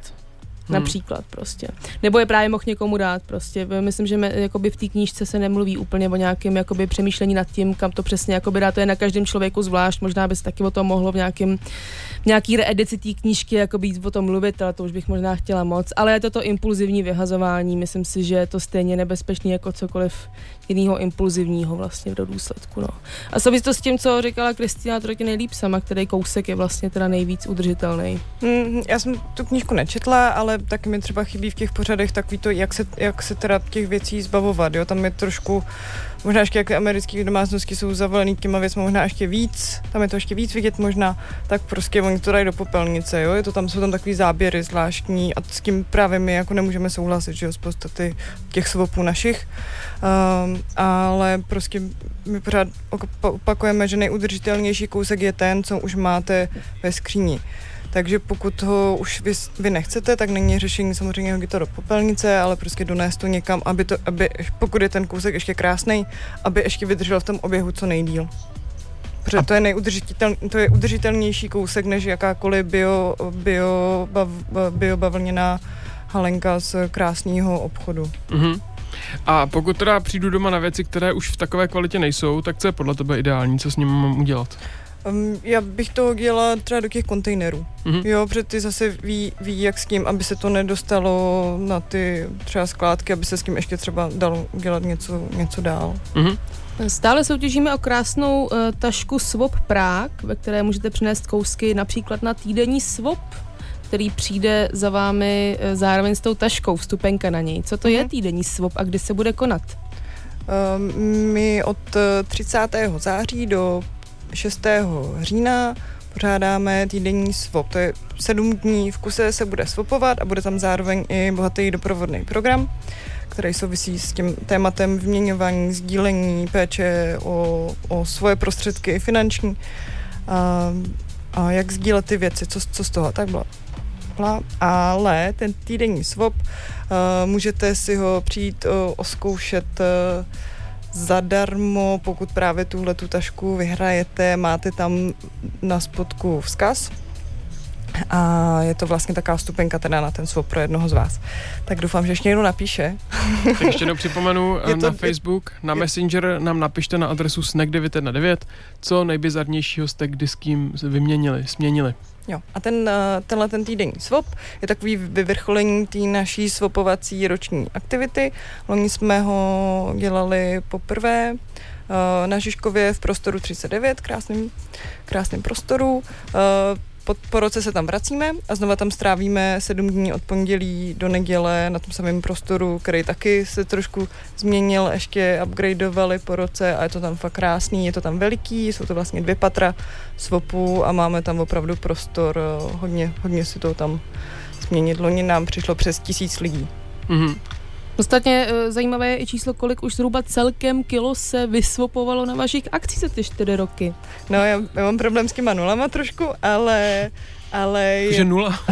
B: Hmm. Například prostě. Nebo je právě mohl někomu dát prostě. Myslím, že me, jakoby v té knížce se nemluví úplně o nějakém jakoby přemýšlení nad tím, kam to přesně jakoby dá. To je na každém člověku zvlášť. Možná by se taky o tom mohlo v nějakém nějaký reedici té knížky jako být o tom mluvit, ale to už bych možná chtěla moc. Ale je to to impulzivní vyhazování. Myslím si, že je to stejně nebezpečné jako cokoliv jiného impulzivního vlastně do důsledku. No. A souvisí to s tím, co říkala Kristýna taky nejlíp sama, který kousek je vlastně teda nejvíc udržitelný.
D: Mm, já jsem tu knížku nečetla, ale taky mi třeba chybí v těch pořadech takový to, jak se, jak se teda těch věcí zbavovat. Jo? Tam je trošku možná ještě jak americké domácnosti jsou zavalený těma věcmi, možná ještě víc, tam je to ještě víc vidět možná, tak prostě oni to dají do popelnice, jo, je to tam, jsou tam takový záběry zvláštní a s tím právě my jako nemůžeme souhlasit, že jo, z podstaty těch svopů našich, um, ale prostě my pořád opakujeme, že nejudržitelnější kousek je ten, co už máte ve skříni. Takže pokud ho už vy, vy nechcete, tak není řešení samozřejmě hodit to do popelnice, ale prostě donést to někam, aby, to, aby pokud je ten kousek ještě krásný, aby ještě vydržel v tom oběhu co nejdíl. Protože to je, to je udržitelnější kousek než jakákoliv bio, bio, bav, biobavlněná halenka z krásného obchodu. Mm-hmm.
A: A pokud teda přijdu doma na věci, které už v takové kvalitě nejsou, tak co je podle tebe ideální, co s nimi mám udělat?
D: Um, já bych to hodila třeba do těch kontejnerů. Mm-hmm. Jo, protože ty zase ví, ví, jak s tím, aby se to nedostalo na ty třeba skládky, aby se s tím ještě třeba dalo dělat něco, něco dál. Mm-hmm.
B: Stále soutěžíme o krásnou uh, tašku Swap Prague, ve které můžete přinést kousky například na týdenní swap, který přijde za vámi uh, zároveň s tou taškou, vstupenka na něj. Co to mm-hmm. je mhm. týdenní swap a kdy se bude konat?
D: Um, my od 30. Eh, září do 6. října pořádáme týdenní swap. To je sedm dní v kuse se bude swapovat a bude tam zároveň i bohatý doprovodný program, který souvisí s tím tématem vyměňování, sdílení, péče o, o svoje prostředky finanční a, a jak sdílet ty věci, co, co z toho, tak bylo. Ale ten týdenní swap, uh, můžete si ho přijít uh, oskoušet uh, zadarmo, pokud právě tuhle tu tašku vyhrajete, máte tam na spodku vzkaz, a je to vlastně taková stupenka teda na ten svop pro jednoho z vás. Tak doufám, že ještě někdo napíše.
A: Tak ještě jednou připomenu *laughs* je to, na Facebook, na je, Messenger nám napište na adresu snack919, co nejbizarnějšího jste kdy s kým vyměnili, směnili.
D: Jo. A ten, eh, tenhle ten týdenní swap je takový vyvrcholení té naší swapovací roční aktivity. Loni jsme ho dělali poprvé eh, na Žižkově v prostoru 39, krásným, krásným prostoru. Eh, po, po roce se tam vracíme a znova tam strávíme sedm dní od pondělí do neděle na tom samém prostoru, který taky se trošku změnil, ještě upgradeovali po roce a je to tam fakt krásný, je to tam veliký, jsou to vlastně dvě patra svopu a máme tam opravdu prostor, hodně, hodně si to tam změnit. Loni nám přišlo přes tisíc lidí. Mm-hmm.
B: Ostatně e, zajímavé je i číslo, kolik už zhruba celkem kilo se vysvopovalo na vašich akcích za ty čtyři roky.
D: No, já, já mám problém s těma nulama trošku, ale... ale je...
A: Že nula? *laughs*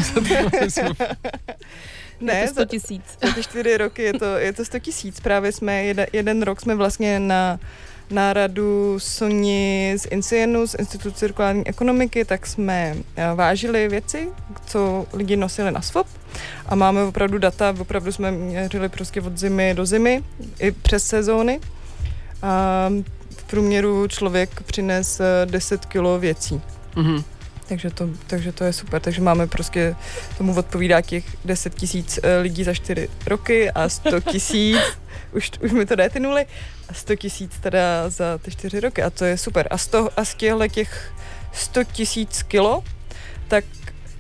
B: ne, je to 100 tisíc.
D: Za, za ty čtyři roky je to, je to 100 tisíc. Právě jsme, jeden, jeden rok jsme vlastně na náradu Soni z INCIENu, z Institutu cirkulární ekonomiky, tak jsme eh, vážili věci, co lidi nosili na swap a máme opravdu data, opravdu jsme měřili prostě od zimy do zimy i přes sezóny. A v průměru člověk přines 10 kilo věcí. Mm-hmm. Takže to, takže to je super. Takže máme prostě, tomu odpovídá těch 10 tisíc eh, lidí za 4 roky a 100 *laughs* tisíc, už, už mi to jde ty nuly, a 100 tisíc teda za ty 4 roky a to je super. A z, toho, a z těchto těch 100 tisíc kilo, tak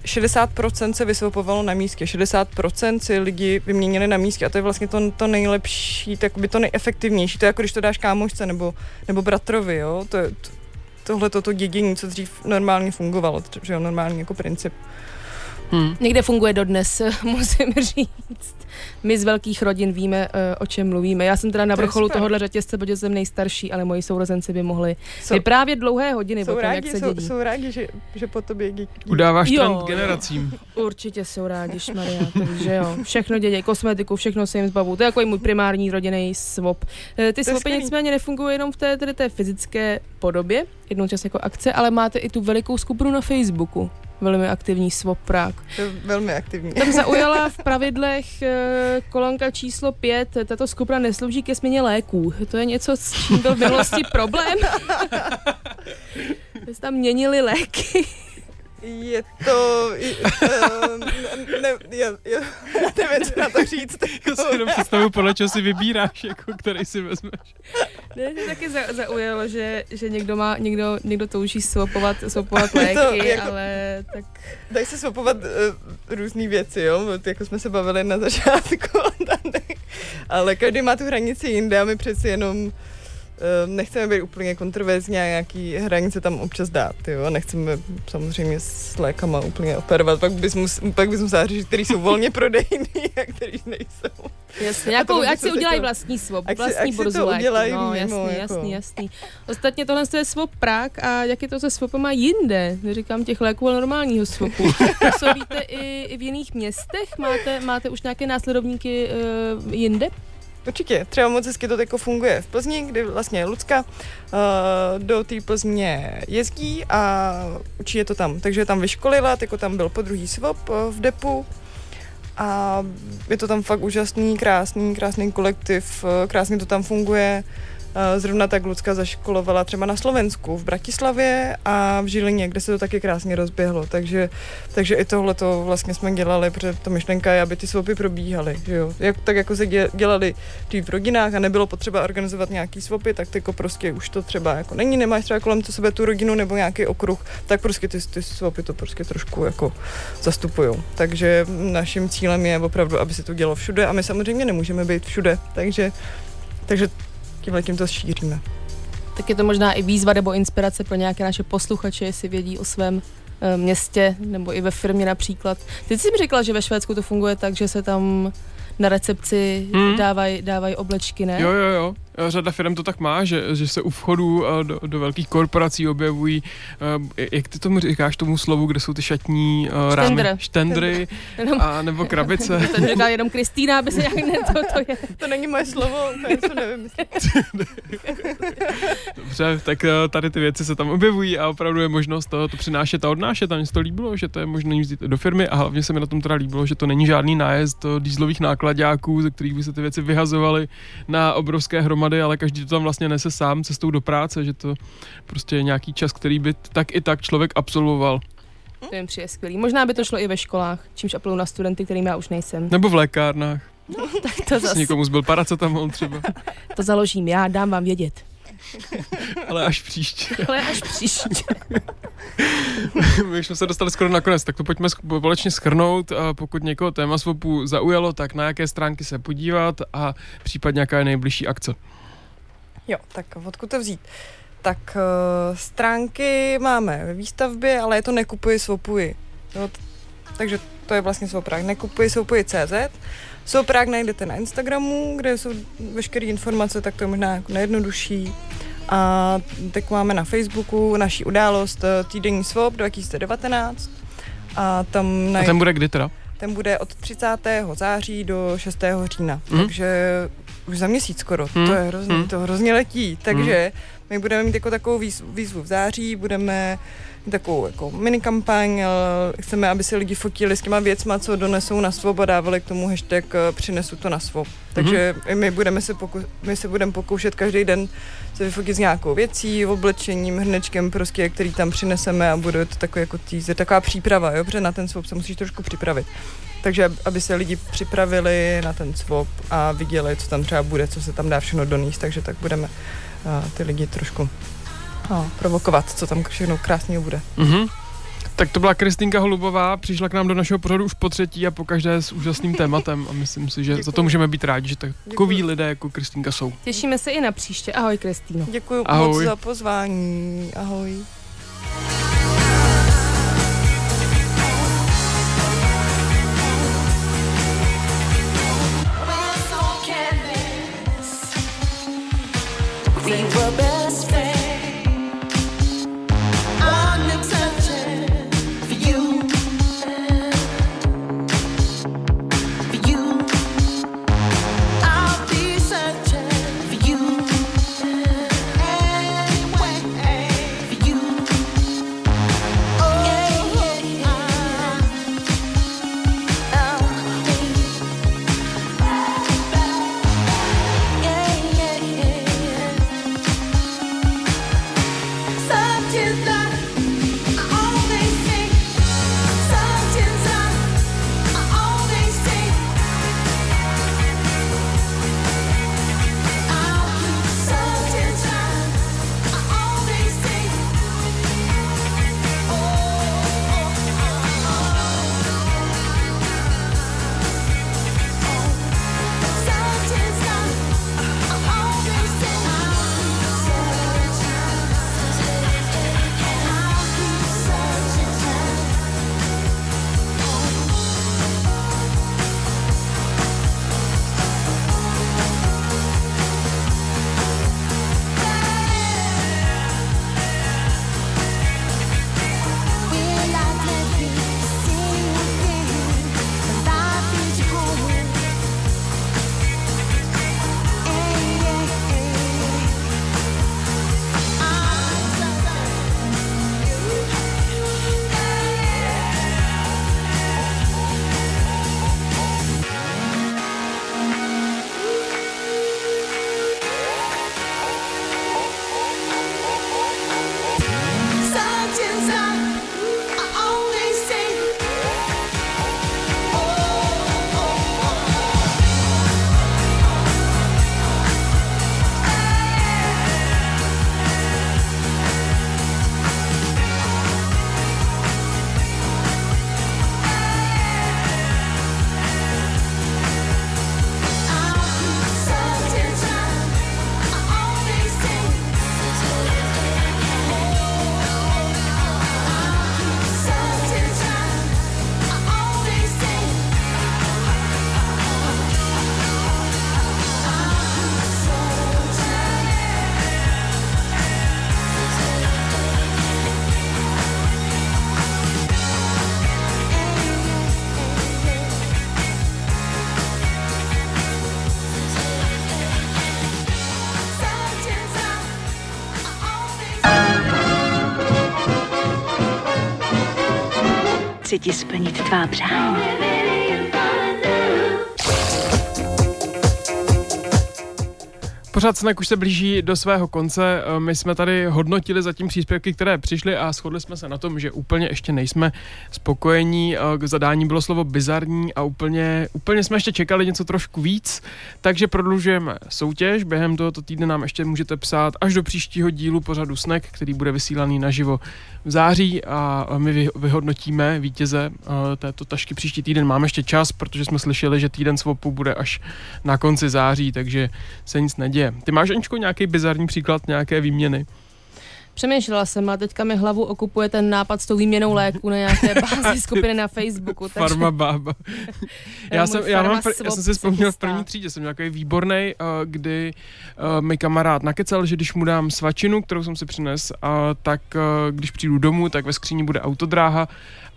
D: 60% se vysvopovalo na místě, 60% si lidi vyměnili na místě a to je vlastně to, to nejlepší, tak by to nejefektivnější. To je jako když to dáš kámošce nebo, nebo bratrovi, jo? To, to, tohle toto dědění, co dřív normálně fungovalo, že jo, normální jako princip.
B: Hmm. Někde funguje dodnes, *laughs* musím říct. My z velkých rodin víme, eh, o čem mluvíme. Já jsem teda na vrcholu to tohohle řetězce, protože jsem nejstarší, ale moji sourozenci by mohli jsou, vyprávět dlouhé hodiny
D: jsou
B: o tom,
D: rádi,
B: jak se dědí.
D: Jsou, jsou rádi, že, že po tobě dědí.
A: Udáváš jo, trend generacím. *laughs*
B: Určitě jsou rádi, Maria, takže jo. Všechno dědí, kosmetiku, všechno se jim zbavu. To je jako můj primární rodinný swap. Eh, ty swapy nicméně nefungují jenom v té, tedy té fyzické podobě, jednou čas jako akce, ale máte i tu velikou skupinu na Facebooku velmi aktivní Svoprák.
D: Velmi aktivní.
B: Tam zaujala *laughs* v pravidlech eh, kolonka číslo 5. Tato skupina neslouží ke směně léků. To je něco, s čím byl v minulosti problém. *laughs* Jste tam měnili léky.
D: Je to... Uh, ne, je, je, nevím, co na to říct.
A: Já si jenom představu, podle čeho si vybíráš, jako, který si vezmeš.
B: Ne, to taky za, zaujalo, že, že někdo má, někdo, někdo touží swapovat, swapovat léky, to, jako, ale tak...
D: Dají se swapovat uh, různé věci, jo, jako jsme se bavili na začátku, *laughs* ale každý má tu hranici jinde a my přeci jenom Ehm, nechceme být úplně kontroverzní a nějaký hranice tam občas dát, jo, nechceme samozřejmě s lékama úplně operovat, pak bys, mus, pak bys musela řešit, který jsou volně *laughs* prodejný a který nejsou.
B: Jasně, nějakou, ať si udělají vlastní svop, vlastní borzu léku. No, mimo, jasný, jako. jasný. Ostatně tohle je svop Prák a jak je to se swapama jinde? Neříkám těch léků, ale normálního swopu. *laughs* Působíte i, i v jiných městech? Máte, máte už nějaké následovníky uh, jinde?
D: Určitě, třeba moc hezky to jako funguje v Plzni, kdy vlastně Lucka uh, do té Plzně jezdí a učí je to tam. Takže tam vyškolila, jako tam byl po druhý svop uh, v depu a je to tam fakt úžasný, krásný, krásný kolektiv, uh, krásně to tam funguje. Zrovna tak Lucka zaškolovala třeba na Slovensku, v Bratislavě a v Žilině, kde se to taky krásně rozběhlo. Takže, takže i tohle to vlastně jsme dělali, protože ta myšlenka je, aby ty svopy probíhaly. Že jo? Jak, tak jako se dělali v rodinách a nebylo potřeba organizovat nějaký svopy, tak jako prostě už to třeba jako není, nemáš třeba kolem to sebe tu rodinu nebo nějaký okruh, tak prostě ty, ty svopy to prostě trošku jako zastupují. Takže naším cílem je opravdu, aby se to dělo všude a my samozřejmě nemůžeme být všude, takže takže tím to šíříme.
B: Tak je to možná i výzva nebo inspirace pro nějaké naše posluchače, jestli vědí o svém e, městě nebo i ve firmě například. Ty jsi mi řekla, že ve Švédsku to funguje tak, že se tam na recepci hmm. dávají dávaj oblečky, ne?
A: Jo, jo, jo. Řada firm to tak má, že, že se u vchodu eh, do, do velkých korporací objevují, uh, jak ty tomu říkáš tomu slovu, kde jsou ty šatní uh, rámy? Štendry. a nebo krabice. *laughs*
B: to říká jenom Kristýna, aby se nějak ne, to, to je.
D: To není moje slovo, to nevím. *laughs*
A: Dobře, tak tady ty věci se tam objevují a opravdu je možnost to, to přinášet a odnášet. A mně se to líbilo, že to je možné jít do firmy a hlavně se mi na tom teda líbilo, že to není žádný nájezd dýzlových nákladáků, ze kterých by se ty věci vyhazovaly na obrovské hromady hromady, ale každý to tam vlastně nese sám cestou do práce, že to prostě je nějaký čas, který by tak i tak člověk absolvoval.
B: To jim přijde skvělý. Možná by to šlo i ve školách, čímž apeluju na studenty, kterým já už nejsem.
A: Nebo v lékárnách. *laughs*
B: No, tak to zase.
A: Někomu zbyl paracetamol třeba. *laughs*
B: to založím já, dám vám vědět. *laughs*
A: Ale až příště.
B: Ale až příště.
A: My už jsme se dostali skoro na konec, tak to pojďme společně schrnout. A pokud někoho téma svopu zaujalo, tak na jaké stránky se podívat a případně jaká je nejbližší akce.
D: Jo, tak odkud to vzít? Tak uh, stránky máme ve výstavbě, ale je to nekupuji, svopuji. Jo, takže
C: to je vlastně Svoprák. Nekupuji soupoji CZ. Svoprák najdete na Instagramu, kde jsou veškeré informace, tak to je možná jako nejjednodušší. A tak máme na Facebooku naší událost eh, Týdenní Swap 2019. A tam
A: A ten bude kdy teda?
C: ten bude od 30. září do 6. října, mm. takže už za měsíc skoro, mm. to je hrozně, mm. to hrozně letí, takže mm. My budeme mít jako takovou výzvu, výzvu v září, budeme takovou jako mini kampaň, chceme, aby si lidi fotili s těma věcma, co donesou na svob a dávali k tomu hashtag eh, přinesu to na svob. Takže mm. my budeme se, poku- my se budeme pokoušet každý den se vyfotit s nějakou věcí, oblečením, hrnečkem, prostě, který tam přineseme a bude to takový jako teaser, taková příprava, jo, protože na ten swap se musíš trošku připravit. Takže aby se lidi připravili na ten swap a viděli, co tam třeba bude, co se tam dá všechno doníst, takže tak budeme ty lidi trošku uh, provokovat, co tam všechno krásného bude.
A: Mm-hmm. Tak to byla Kristýnka Holubová, přišla k nám do našeho pořadu už po třetí a po každé s úžasným tématem a myslím si, že Děkuji. za to můžeme být rádi, že takový lidé jako Kristýnka jsou.
B: Těšíme se i na příště. Ahoj Kristýno.
C: Děkuji moc za pozvání. Ahoj. see, we're better.
F: Chci ti splnit tvá přání.
A: Pořád snack už se blíží do svého konce. Eh, My jsme tady hodnotili zatím příspěvky, které přišly a shodli jsme se na tom, že úplně ještě nejsme spokojení. Eh, K zadání bylo slovo bizarní a úplně, úplně jsme ještě čekali něco trošku víc, takže prodlužujeme soutěž. Během tohoto týdne nám ještě můžete psát až do příštího dílu pořadu Snack, který bude vysílaný naživo v září a my vy- vyhodnotíme vítěze eh, této tašky příští týden. Máme ještě čas, protože jsme slyšeli, že týden svopu bude až na konci září, takže se nic neděje. Ty máš, Aničko, nějaký bizarní příklad nějaké výměny?
B: Přemýšlela jsem, a teďka mi hlavu okupuje ten nápad s tou výměnou léku na nějaké *laughs* bázi skupiny na Facebooku. Takže...
A: Farma bába. *laughs* já, jsem, já, mám, já jsem si vzpomněl v první třídě, jsem nějaký výborný, uh, kdy uh, mi kamarád nakecal, že když mu dám svačinu, kterou jsem si přines, uh, tak uh, když přijdu domů, tak ve skříni bude autodráha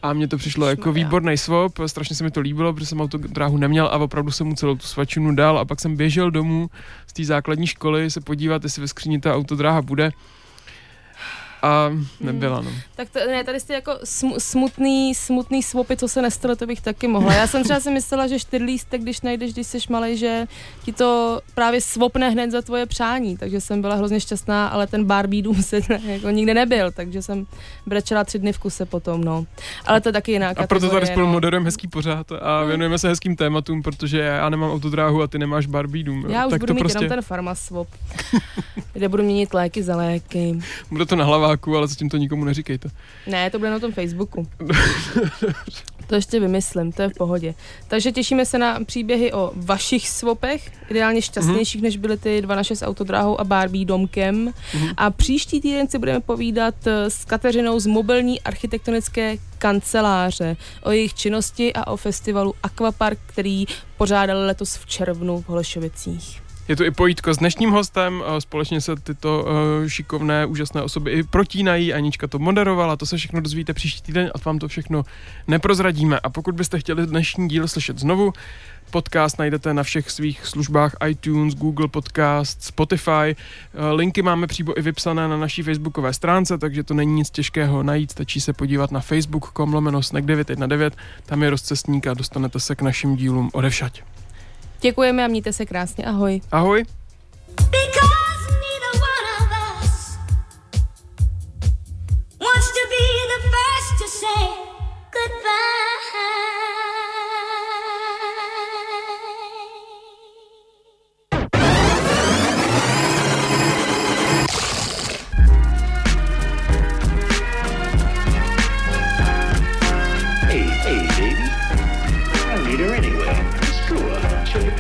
A: a mně to přišlo jako výborný swap, strašně se mi to líbilo, protože jsem autodráhu neměl a opravdu jsem mu celou tu svačinu dal a pak jsem běžel domů z té základní školy se podívat, jestli ve skříni ta autodráha bude a nebyla, no.
B: Tak to, ne, tady jste jako sm, smutný, smutný swapy, co se nestalo, to bych taky mohla. Já jsem třeba si myslela, že čtyřlístek, když najdeš, když jsi malý, že ti to právě swapne hned za tvoje přání, takže jsem byla hrozně šťastná, ale ten Barbie dům se *laughs* jako nikdy nebyl, takže jsem brečela tři dny v kuse potom, no. Ale to je taky jiná
A: A proto tady spolu no. moderujeme hezký pořád a hmm. věnujeme se hezkým tématům, protože já nemám autodráhu a ty nemáš Barbie dům.
B: Já už
A: tak
B: budu
A: to
B: mít
A: prostě...
B: jenom ten farmaswap, kde budu měnit léky za léky.
A: Bude to na hlaváku, ale zatím to nikomu neříkejte.
B: Ne, to bude na tom Facebooku. *laughs* to ještě vymyslím, to je v pohodě. Takže těšíme se na příběhy o vašich swapech, ideálně šťastnějších, mm-hmm. než byly ty dva naše s autodráhou a Barbie domkem. Mm-hmm. A příští týden si budeme povídat eh, s Kateřinou z mobilní architektonické kanceláře, o jejich činnosti a o festivalu Aquapark, který pořádali letos v červnu v Holešovicích.
A: Je to i pojítko s dnešním hostem, společně se tyto uh, šikovné, úžasné osoby i protínají, Anička to moderovala, to se všechno dozvíte příští týden a vám to všechno neprozradíme. A pokud byste chtěli dnešní díl slyšet znovu, podcast najdete na všech svých službách iTunes, Google Podcast, Spotify. Linky máme přímo i vypsané na naší facebookové stránce, takže to není nic těžkého najít, stačí se podívat na facebook.com lomeno 919, tam je rozcestník a dostanete se k našim dílům odevšať.
B: Děkujeme a mějte se krásně. Ahoj.
A: Ahoj.